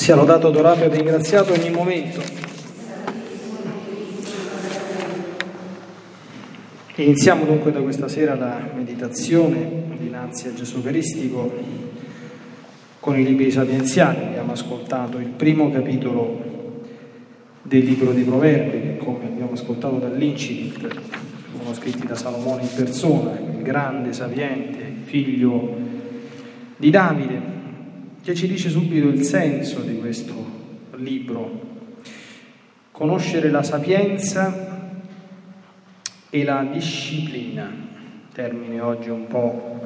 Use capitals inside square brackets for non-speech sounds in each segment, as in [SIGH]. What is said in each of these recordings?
Sia lodato, adorato e ringraziato ogni momento. Iniziamo dunque da questa sera la meditazione dinanzi a Gesù Eucaristico con i libri sapienziali. Abbiamo ascoltato il primo capitolo del libro dei Proverbi, come abbiamo ascoltato dall'incipit sono scritti da Salomone in persona, il grande, sapiente, figlio di Davide, che ci dice subito il senso di questo libro. Conoscere la sapienza e la disciplina, termine oggi un po'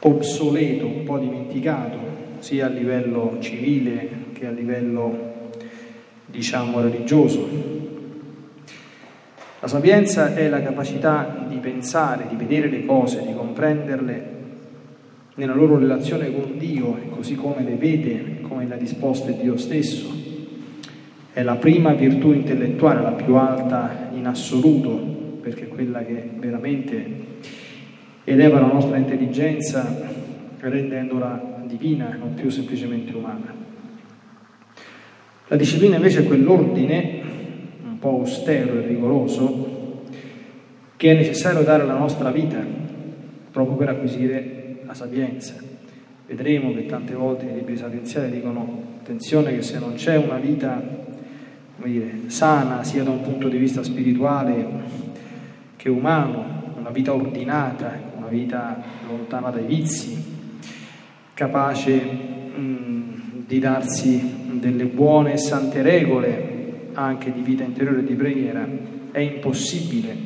obsoleto, un po' dimenticato, sia a livello civile che a livello, diciamo, religioso. La sapienza è la capacità di pensare, di vedere le cose, di comprenderle nella loro relazione con Dio, così come le vede, come le ha disposte Dio stesso. È la prima virtù intellettuale, la più alta in assoluto, perché è quella che veramente eleva la nostra intelligenza rendendola divina non più semplicemente umana. La disciplina invece è quell'ordine un po' austero e rigoroso che è necessario dare alla nostra vita proprio per acquisire la sapienza. Vedremo che tante volte i libri sapienziali dicono attenzione che se non c'è una vita dire, sana sia da un punto di vista spirituale che umano, una vita ordinata, una vita lontana dai vizi, capace mh, di darsi delle buone e sante regole anche di vita interiore e di preghiera, è impossibile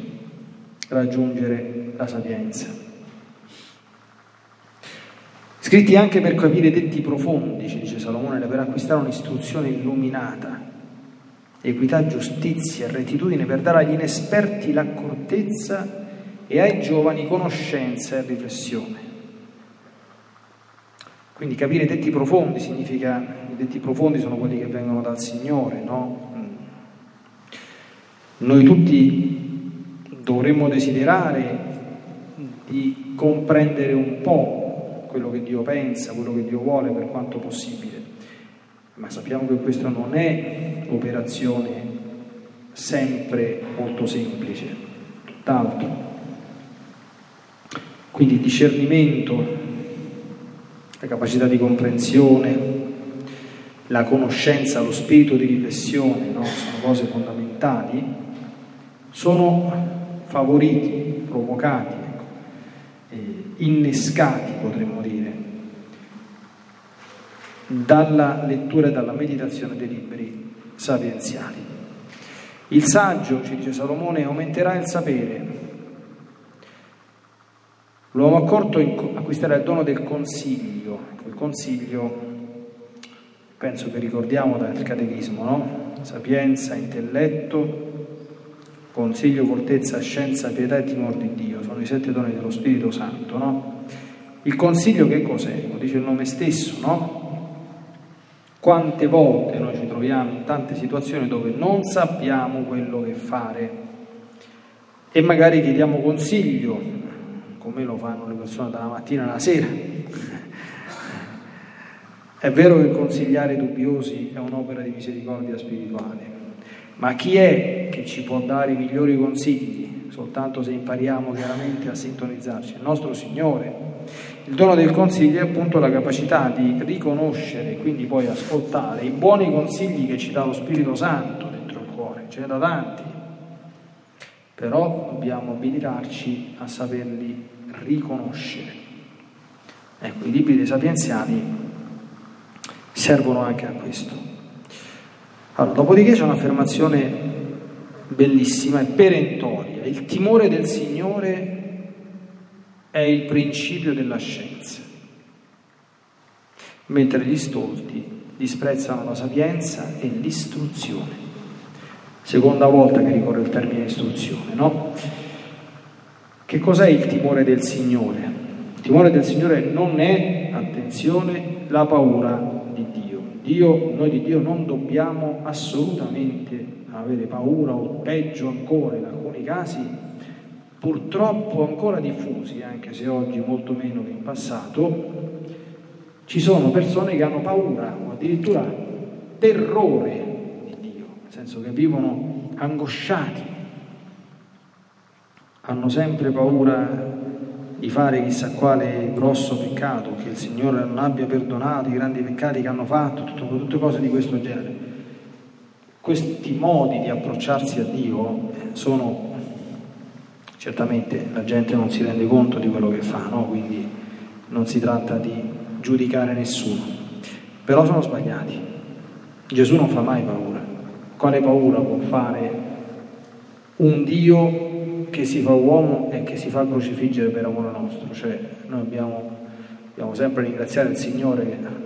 raggiungere la sapienza scritti anche per capire detti profondi, ci dice Salomone, per acquistare un'istruzione illuminata, equità, giustizia, rettitudine, per dare agli inesperti l'accortezza e ai giovani conoscenza e riflessione. Quindi capire detti profondi significa, i detti profondi sono quelli che vengono dal Signore, no? Noi tutti dovremmo desiderare di comprendere un po' quello che Dio pensa, quello che Dio vuole per quanto possibile. Ma sappiamo che questa non è operazione sempre molto semplice, tutt'altro. Quindi discernimento, la capacità di comprensione, la conoscenza, lo spirito di riflessione, no? sono cose fondamentali, sono favoriti, provocati innescati, potremmo dire, dalla lettura e dalla meditazione dei libri sapienziali. Il saggio, ci dice Salomone, aumenterà il sapere. L'uomo accorto acquisterà il dono del consiglio. Il consiglio, penso che ricordiamo dal catechismo, no? Sapienza, intelletto, consiglio, fortezza, scienza, pietà e timore di Dio, sono i sette doni dello Spirito Santo, no? Il consiglio che cos'è? Lo dice il nome stesso, no? Quante volte noi ci troviamo in tante situazioni dove non sappiamo quello che fare e magari chiediamo consiglio, come lo fanno le persone dalla mattina alla sera. È vero che consigliare dubbiosi è un'opera di misericordia spirituale, ma chi è che ci può dare i migliori consigli? Soltanto se impariamo chiaramente a sintonizzarci. Il nostro Signore. Il dono del consiglio è appunto la capacità di riconoscere, quindi poi ascoltare i buoni consigli che ci dà lo Spirito Santo dentro il cuore. Ce ne da tanti. Però dobbiamo abilitarci a saperli riconoscere. Ecco, i libri dei sapienziali servono anche a questo. Allora, dopodiché c'è un'affermazione bellissima e perentoria. Il timore del Signore è il principio della scienza, mentre gli stolti disprezzano la sapienza e l'istruzione. Seconda volta che ricorre il termine istruzione, no? Che cos'è il timore del Signore? Il timore del Signore non è, attenzione, la paura di Dio Dio, noi di Dio non dobbiamo assolutamente avere paura o peggio ancora in alcuni casi, purtroppo ancora diffusi, anche se oggi molto meno che in passato, ci sono persone che hanno paura o addirittura terrore di Dio, nel senso che vivono angosciati, hanno sempre paura di fare chissà quale grosso peccato, che il Signore non abbia perdonato i grandi peccati che hanno fatto, tutto, tutte cose di questo genere. Questi modi di approcciarsi a Dio sono certamente la gente non si rende conto di quello che fa, no? quindi non si tratta di giudicare nessuno, però sono sbagliati. Gesù non fa mai paura. Quale paura può fare un Dio che si fa uomo e che si fa crocifiggere per amore nostro. Cioè, noi abbiamo, dobbiamo sempre ringraziare il Signore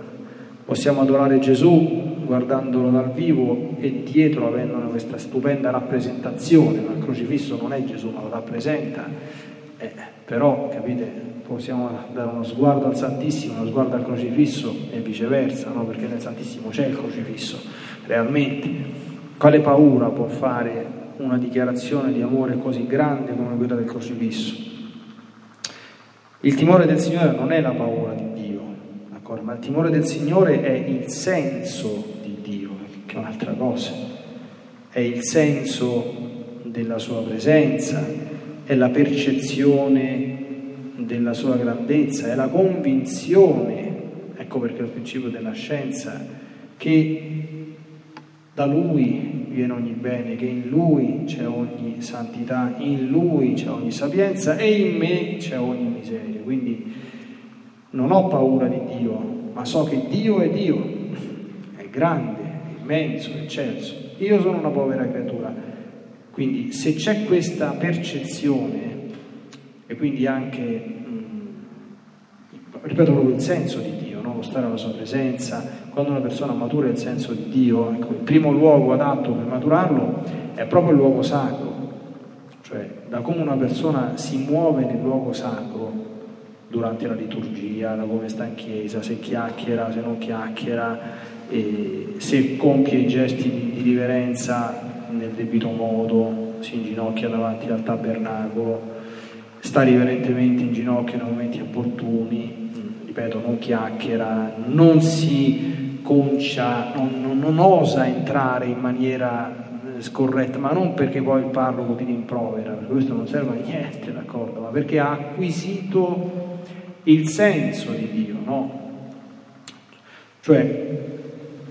possiamo adorare Gesù guardandolo dal vivo e dietro avendo questa stupenda rappresentazione, ma il crocifisso non è Gesù, ma lo rappresenta. Eh, però, capite, possiamo dare uno sguardo al Santissimo, uno sguardo al crocifisso e viceversa, no? perché nel Santissimo c'è il crocifisso, realmente. Quale paura può fare una dichiarazione di amore così grande come quella del crocifisso. Il timore del Signore non è la paura di Dio, d'accordo? ma il timore del Signore è il senso di Dio, che è un'altra cosa. È il senso della sua presenza, è la percezione della sua grandezza, è la convinzione, ecco perché il principio della scienza, che da Lui viene ogni bene, che in Lui c'è ogni santità, in Lui c'è ogni sapienza e in me c'è ogni miseria. Quindi non ho paura di Dio, ma so che Dio è Dio, è grande, è immenso, è eccelso. Io sono una povera creatura. Quindi se c'è questa percezione e quindi anche, mh, ripeto proprio il senso di Dio, no? lo stare alla sua presenza, quando una persona matura il senso di Dio, ecco, il primo luogo adatto per maturarlo è proprio il luogo sacro, cioè da come una persona si muove nel luogo sacro durante la liturgia, da come sta in chiesa, se chiacchiera, se non chiacchiera, se compie i gesti di riverenza nel debito modo, si inginocchia davanti al tabernacolo, sta riverentemente in ginocchio nei momenti opportuni, ripeto, non chiacchiera, non si concia, non, non, non, osa entrare in maniera eh, scorretta, ma non perché poi il parroco ti rimprovera, perché questo non serve a niente, d'accordo, ma perché ha acquisito il senso di Dio, no? Cioè,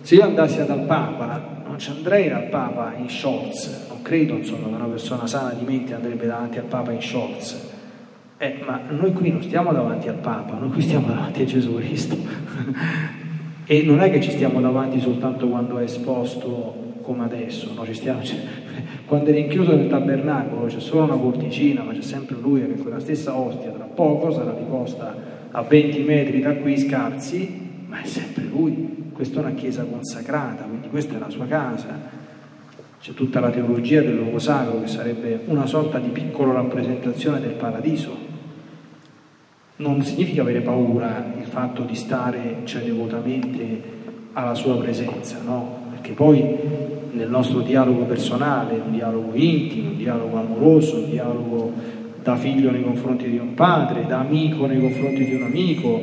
se io andassi dal Papa, non ci andrei dal Papa in shorts, non credo insomma che una persona sana di mente andrebbe davanti al Papa in shorts. Eh, ma noi qui non stiamo davanti al Papa, noi qui stiamo davanti a Gesù Cristo. [LAUGHS] E non è che ci stiamo davanti soltanto quando è esposto come adesso, no? stiamo, cioè, [LAUGHS] quando è rinchiuso nel tabernacolo c'è solo una porticina, ma c'è sempre lui che quella stessa ostia tra poco sarà riposta a 20 metri da qui scarsi, ma è sempre lui. Questa è una chiesa consacrata, quindi questa è la sua casa. C'è tutta la teologia del luogo sacro che sarebbe una sorta di piccola rappresentazione del paradiso, non significa avere paura il fatto di stare cioè, devotamente alla sua presenza, no? Perché poi nel nostro dialogo personale, un dialogo intimo, un dialogo amoroso, un dialogo da figlio nei confronti di un padre, da amico nei confronti di un amico,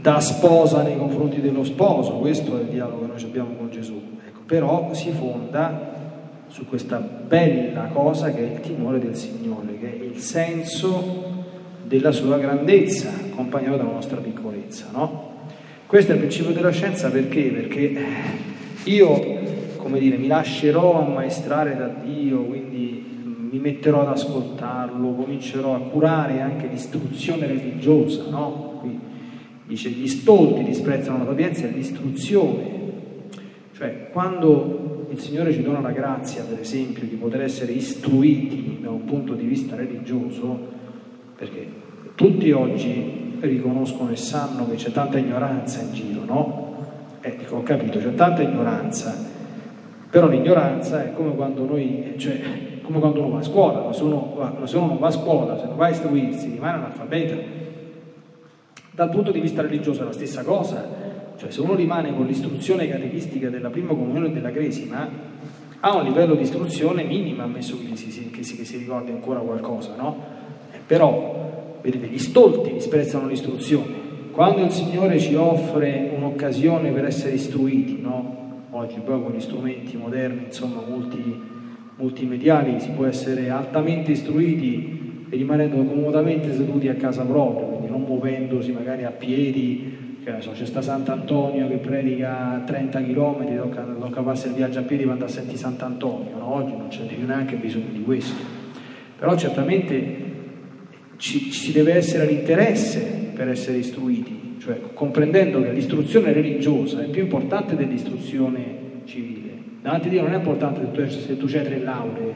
da sposa nei confronti dello sposo, questo è il dialogo che noi abbiamo con Gesù. Ecco, però si fonda su questa bella cosa che è il timore del Signore, che è il senso della sua grandezza, accompagnato dalla nostra piccolezza. No? Questo è il principio della scienza perché? Perché io, come dire, mi lascerò ammaestrare da Dio, quindi mi metterò ad ascoltarlo, comincerò a curare anche l'istruzione religiosa, no? Qui dice gli stolti disprezzano la sapienza e l'istruzione. Cioè, quando il Signore ci dona la grazia, per esempio, di poter essere istruiti da un punto di vista religioso, perché tutti oggi riconoscono e sanno che c'è tanta ignoranza in giro, no? Eh, dico, ho capito, c'è tanta ignoranza, però l'ignoranza è come quando noi, cioè, come quando uno va a scuola, se uno, va, se uno non va a scuola, se non va a istruirsi, rimane analfabeta. Dal punto di vista religioso è la stessa cosa, cioè se uno rimane con l'istruzione catechistica della prima comunione e della cresima, ha un livello di istruzione minimo, ammesso che si, che si, che si ricordi ancora qualcosa, no? Eh, però Vedete, gli stolti disprezzano l'istruzione, quando il Signore ci offre un'occasione per essere istruiti, no? oggi poi con gli strumenti moderni, insomma, multi, multimediali, si può essere altamente istruiti e rimanendo comodamente seduti a casa propria, quindi non muovendosi magari a piedi, che so, c'è sta Sant'Antonio che predica a 30 km, tocca, tocca farsi il viaggio a piedi quando senti Sant'Antonio, no? oggi non c'è neanche bisogno di questo, però certamente ci, ci deve essere l'interesse per essere istruiti, cioè comprendendo che l'istruzione religiosa è più importante dell'istruzione civile. Davanti a Dio non è importante se tu, c'hai tre lauree,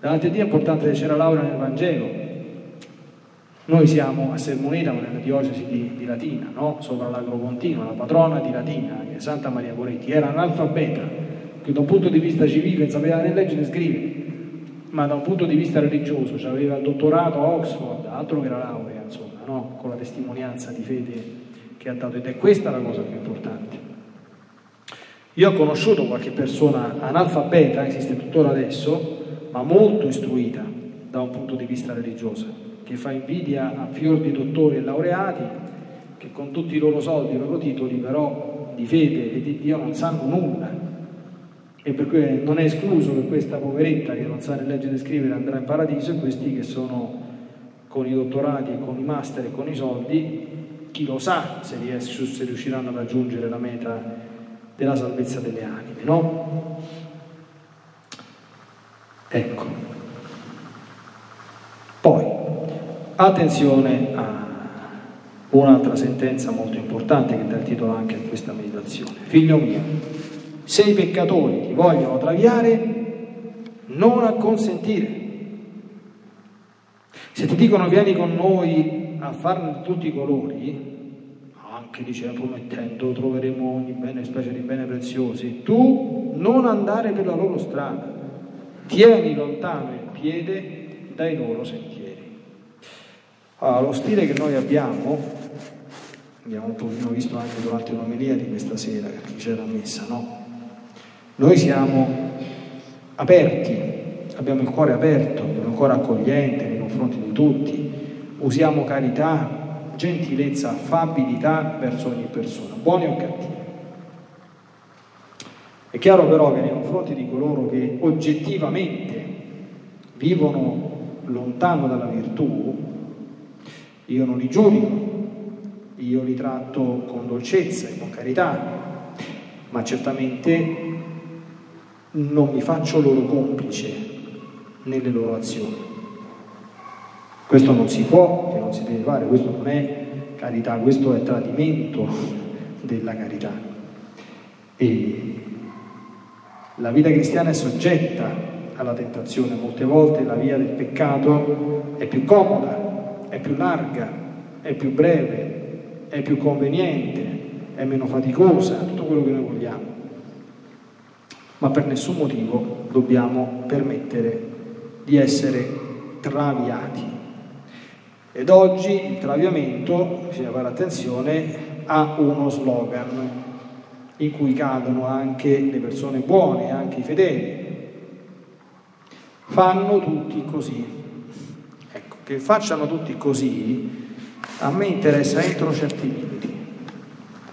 davanti a Dio è importante se c'è la laurea nel Vangelo. Noi siamo a Sermoneta, nella diocesi di, di Latina, no? sopra l'Agropontino, la patrona di Latina, che è Santa Maria Coretti, era analfabeta, che da un punto di vista civile sapeva né leggere né scrivere, ma da un punto di vista religioso, cioè aveva il dottorato a Oxford, altro che la laurea, insomma, no? con la testimonianza di fede che ha dato ed è questa la cosa più importante. Io ho conosciuto qualche persona analfabeta, esiste tuttora adesso, ma molto istruita da un punto di vista religioso, che fa invidia a fior di dottori e laureati che con tutti i loro soldi e i loro titoli però di fede e di Dio non sanno nulla e per cui non è escluso che questa poveretta che non sa né leggere né scrivere andrà in paradiso e questi che sono con i dottorati e con i master e con i soldi, chi lo sa se, riesce, se riusciranno a raggiungere la meta della salvezza delle anime, no? Ecco. Poi, attenzione a un'altra sentenza molto importante che dà il titolo anche a questa meditazione. Figlio mio, se i peccatori ti vogliono traviare, non acconsentire. Se ti dicono vieni con noi a farne tutti i colori, anche diceva promettendo troveremo ogni bene, specie di bene preziosi, tu non andare per la loro strada, tieni lontano il piede dai loro sentieri. Allora, lo stile che noi abbiamo, abbiamo un pochino visto anche durante l'omelia di questa sera, che c'era messa, no? Noi siamo aperti, abbiamo il cuore aperto, abbiamo il cuore accogliente nei confronti di tutti, usiamo carità, gentilezza, affabilità verso ogni persona, buoni o cattivi. È chiaro però che nei confronti di coloro che oggettivamente vivono lontano dalla virtù, io non li giudico, io li tratto con dolcezza e con carità, ma certamente non mi faccio loro complice nelle loro azioni. Questo non si può e non si deve fare, questo non è carità, questo è tradimento della carità. E la vita cristiana è soggetta alla tentazione, molte volte la via del peccato è più comoda, è più larga, è più breve, è più conveniente, è meno faticosa, tutto quello che noi vogliamo ma per nessun motivo dobbiamo permettere di essere traviati. Ed oggi il traviamento, bisogna fare attenzione, ha uno slogan in cui cadono anche le persone buone, anche i fedeli. Fanno tutti così. Ecco, che facciano tutti così, a me interessa entro certi limiti,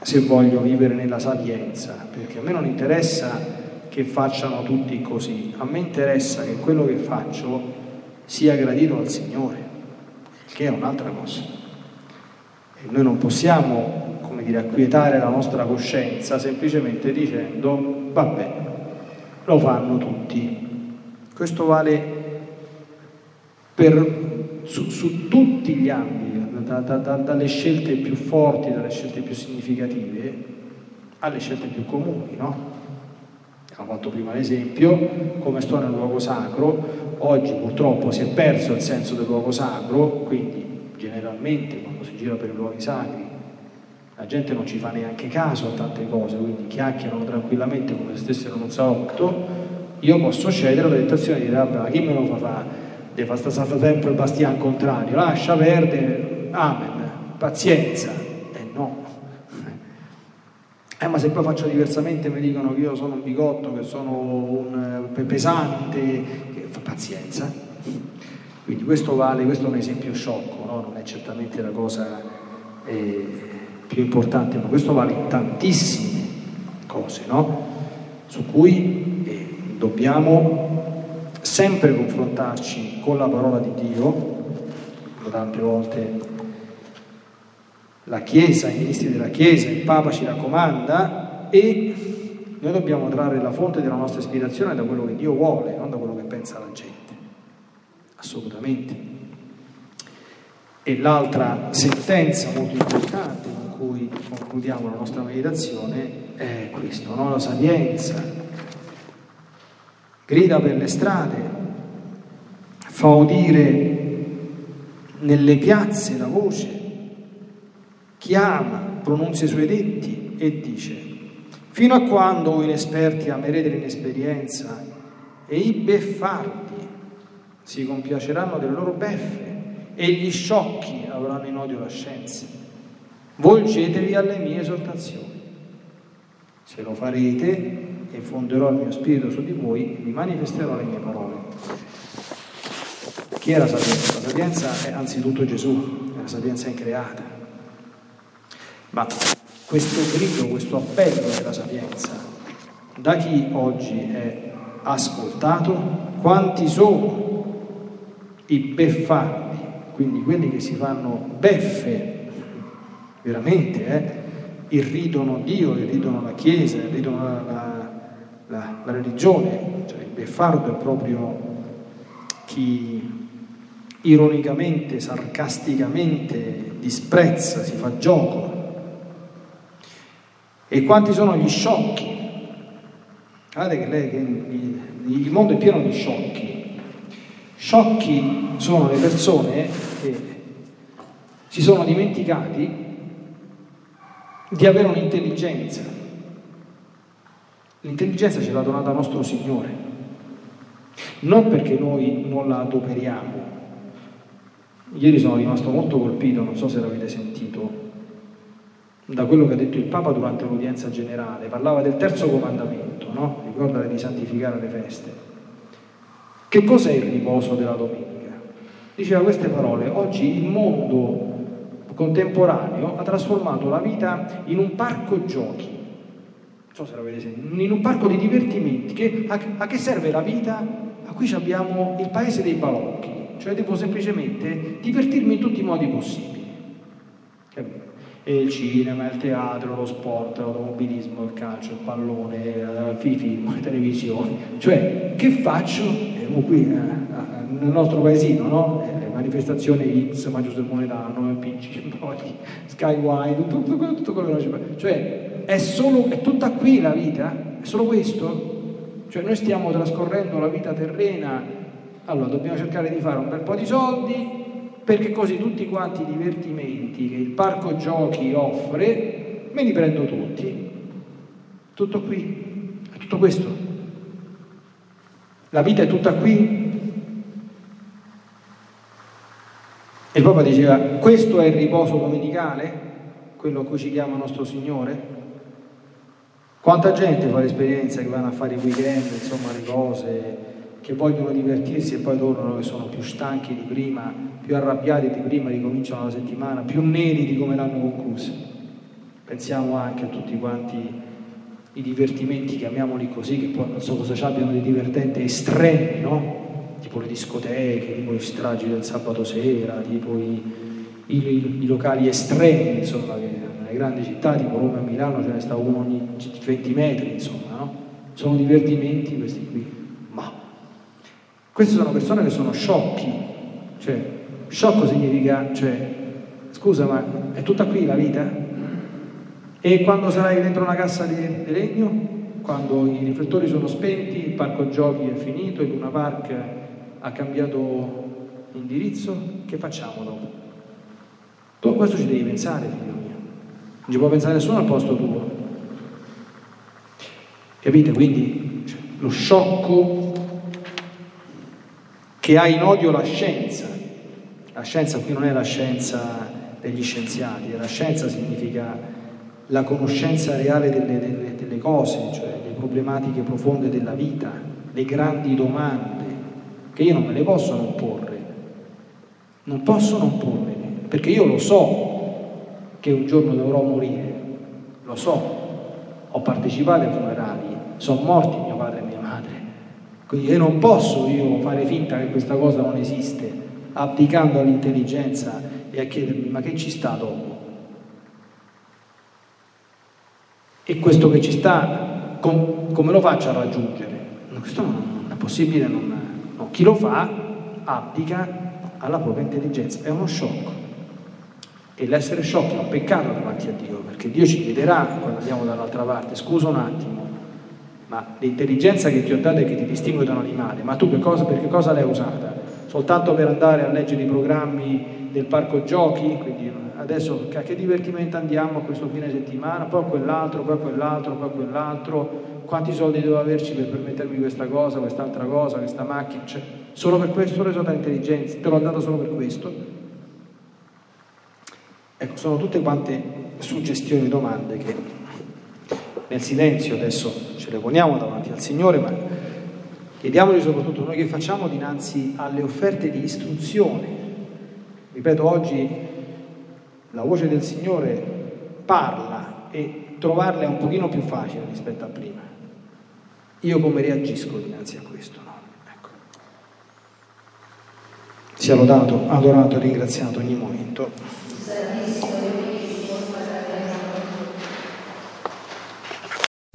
se voglio vivere nella sapienza, perché a me non interessa che facciano tutti così. A me interessa che quello che faccio sia gradito al Signore, che è un'altra cosa. E noi non possiamo, come dire, acquietare la nostra coscienza semplicemente dicendo, vabbè, lo fanno tutti. Questo vale per, su, su, tutti gli ambiti, da, da, da, dalle scelte più forti, dalle scelte più significative, alle scelte più comuni, no? Ho fatto prima l'esempio, come sto nel luogo sacro, oggi purtroppo si è perso il senso del luogo sacro, quindi generalmente quando si gira per i luoghi sacri la gente non ci fa neanche caso a tante cose, quindi chiacchierano tranquillamente come se stessero in un salotto, io posso cedere alla tentazione di dire, vabbè, chi me lo fa fare? Deve fare sempre il bastian contrario, lascia perdere, amen, pazienza, eh, ma se poi faccio diversamente mi dicono che io sono un bigotto, che sono un eh, pesante, che... pazienza. Quindi questo vale, questo è un esempio sciocco, no? non è certamente la cosa è più importante, ma questo vale in tantissime cose, no? Su cui eh, dobbiamo sempre confrontarci con la parola di Dio, tante volte la Chiesa, i ministri della Chiesa, il Papa ci raccomanda e noi dobbiamo trarre la fonte della nostra ispirazione da quello che Dio vuole, non da quello che pensa la gente. Assolutamente. E l'altra sentenza molto importante con cui concludiamo la nostra meditazione è questo, no? la sapienza. Grida per le strade, fa udire nelle piazze la voce chiama, pronuncia i suoi detti e dice, fino a quando voi inesperti amerete l'inesperienza e i beffardi si compiaceranno delle loro beffe e gli sciocchi avranno in odio la scienza. Volgetevi alle mie esortazioni. Se lo farete, infonderò il mio spirito su di voi e vi manifesterò le mie parole. Chi è la sapienza? La sapienza è anzitutto Gesù, è la sapienza increata. Ma questo grido, questo appello della sapienza, da chi oggi è ascoltato, quanti sono i beffardi, quindi quelli che si fanno beffe, veramente, eh, irridono Dio, irridono la Chiesa, irridono la, la, la, la religione, cioè il beffardo è proprio chi ironicamente, sarcasticamente disprezza, si fa gioco e quanti sono gli sciocchi? Guardate che, lei, che il mondo è pieno di sciocchi. Sciocchi sono le persone che si sono dimenticati di avere un'intelligenza. L'intelligenza ce l'ha donata nostro Signore, non perché noi non la adoperiamo. Ieri sono rimasto molto colpito, non so se l'avete sentito, da quello che ha detto il Papa durante l'udienza generale, parlava del terzo comandamento, no? ricordate di santificare le feste. Che cos'è il riposo della domenica? Diceva queste parole, oggi il mondo contemporaneo ha trasformato la vita in un parco giochi, non so se l'avete sentito, in un parco di divertimenti, che, a, a che serve la vita? A qui abbiamo il paese dei balocchi, cioè devo semplicemente divertirmi in tutti i modi possibili. Capito? Il cinema, il teatro, lo sport, l'automobilismo, il calcio, il pallone, il film, le televisioni. Cioè, che faccio? Siamo qui eh, nel nostro paesino, no? Eh, le manifestazioni X, Maggio Sermone d'anno, PC, [LAUGHS] Skywide, tutto, tutto, tutto quello che c'è. Cioè, è, solo, è tutta qui la vita? È solo questo? Cioè, noi stiamo trascorrendo la vita terrena, allora dobbiamo cercare di fare un bel po' di soldi, perché così tutti quanti i divertimenti che il parco giochi offre, me li prendo tutti. Tutto qui, è tutto questo. La vita è tutta qui. E il Papa diceva, questo è il riposo domenicale, quello a cui ci chiama nostro Signore? Quanta gente fa l'esperienza che vanno a fare i weekend, insomma, le cose, che vogliono divertirsi e poi tornano che sono più stanchi di prima, più arrabbiati di prima, ricominciano la settimana, più neri di come l'hanno conclusa. Pensiamo anche a tutti quanti i divertimenti, chiamiamoli così, che poi non so cosa ci abbiano di divertente, estremi, no? Tipo le discoteche, tipo le stragi del sabato sera, tipo i, i, i, i locali estremi, insomma, che nelle grandi città, tipo Roma e Milano ce ne sta uno ogni 20 metri, insomma, no? Sono divertimenti questi qui. Queste sono persone che sono sciocchi, cioè sciocco significa, cioè, scusa ma è tutta qui la vita? E quando sarai dentro una cassa di, legno? Quando i riflettori sono spenti, il parco giochi è finito, il Luna Park ha cambiato indirizzo, che facciamo dopo? Tu a questo ci devi pensare, figlio mio. Non ci può pensare nessuno al posto tuo. Capite? Quindi cioè, lo sciocco che ha in odio la scienza. La scienza qui non è la scienza degli scienziati, la scienza significa la conoscenza reale delle, delle, delle cose, cioè le problematiche profonde della vita, le grandi domande, che io non me le posso non porre, non posso non porre, perché io lo so, che un giorno dovrò morire, lo so, ho partecipato ai funerali, sono morti mio padre e mia quindi io non posso io fare finta che questa cosa non esiste, abdicando all'intelligenza e a chiedermi ma che ci sta dopo? E questo che ci sta, com- come lo faccio a raggiungere? Questo non è possibile, non, no. chi lo fa abdica alla propria intelligenza, è uno shock. E l'essere sciocchi è un peccato davanti a Dio, perché Dio ci chiederà quando andiamo dall'altra parte, scusa un attimo, ma l'intelligenza che ti ho dato è che ti distingue da un animale, ma tu che cosa, per che cosa l'hai usata? Soltanto per andare a leggere i programmi del parco giochi, quindi adesso a che divertimento andiamo questo fine settimana, poi quell'altro, poi quell'altro, poi quell'altro, quanti soldi devo averci per permettermi questa cosa, quest'altra cosa, questa macchina, cioè, solo per questo ho reso la intelligenza, te l'ho dato solo per questo. Ecco, sono tutte quante suggestioni, domande che nel silenzio adesso ce le poniamo davanti al Signore, ma chiediamoli soprattutto noi che facciamo dinanzi alle offerte di istruzione. Ripeto, oggi la voce del Signore parla e trovarla è un pochino più facile rispetto a prima. Io come reagisco dinanzi a questo? No? Ecco. Sia lodato, adorato e ringraziato ogni momento.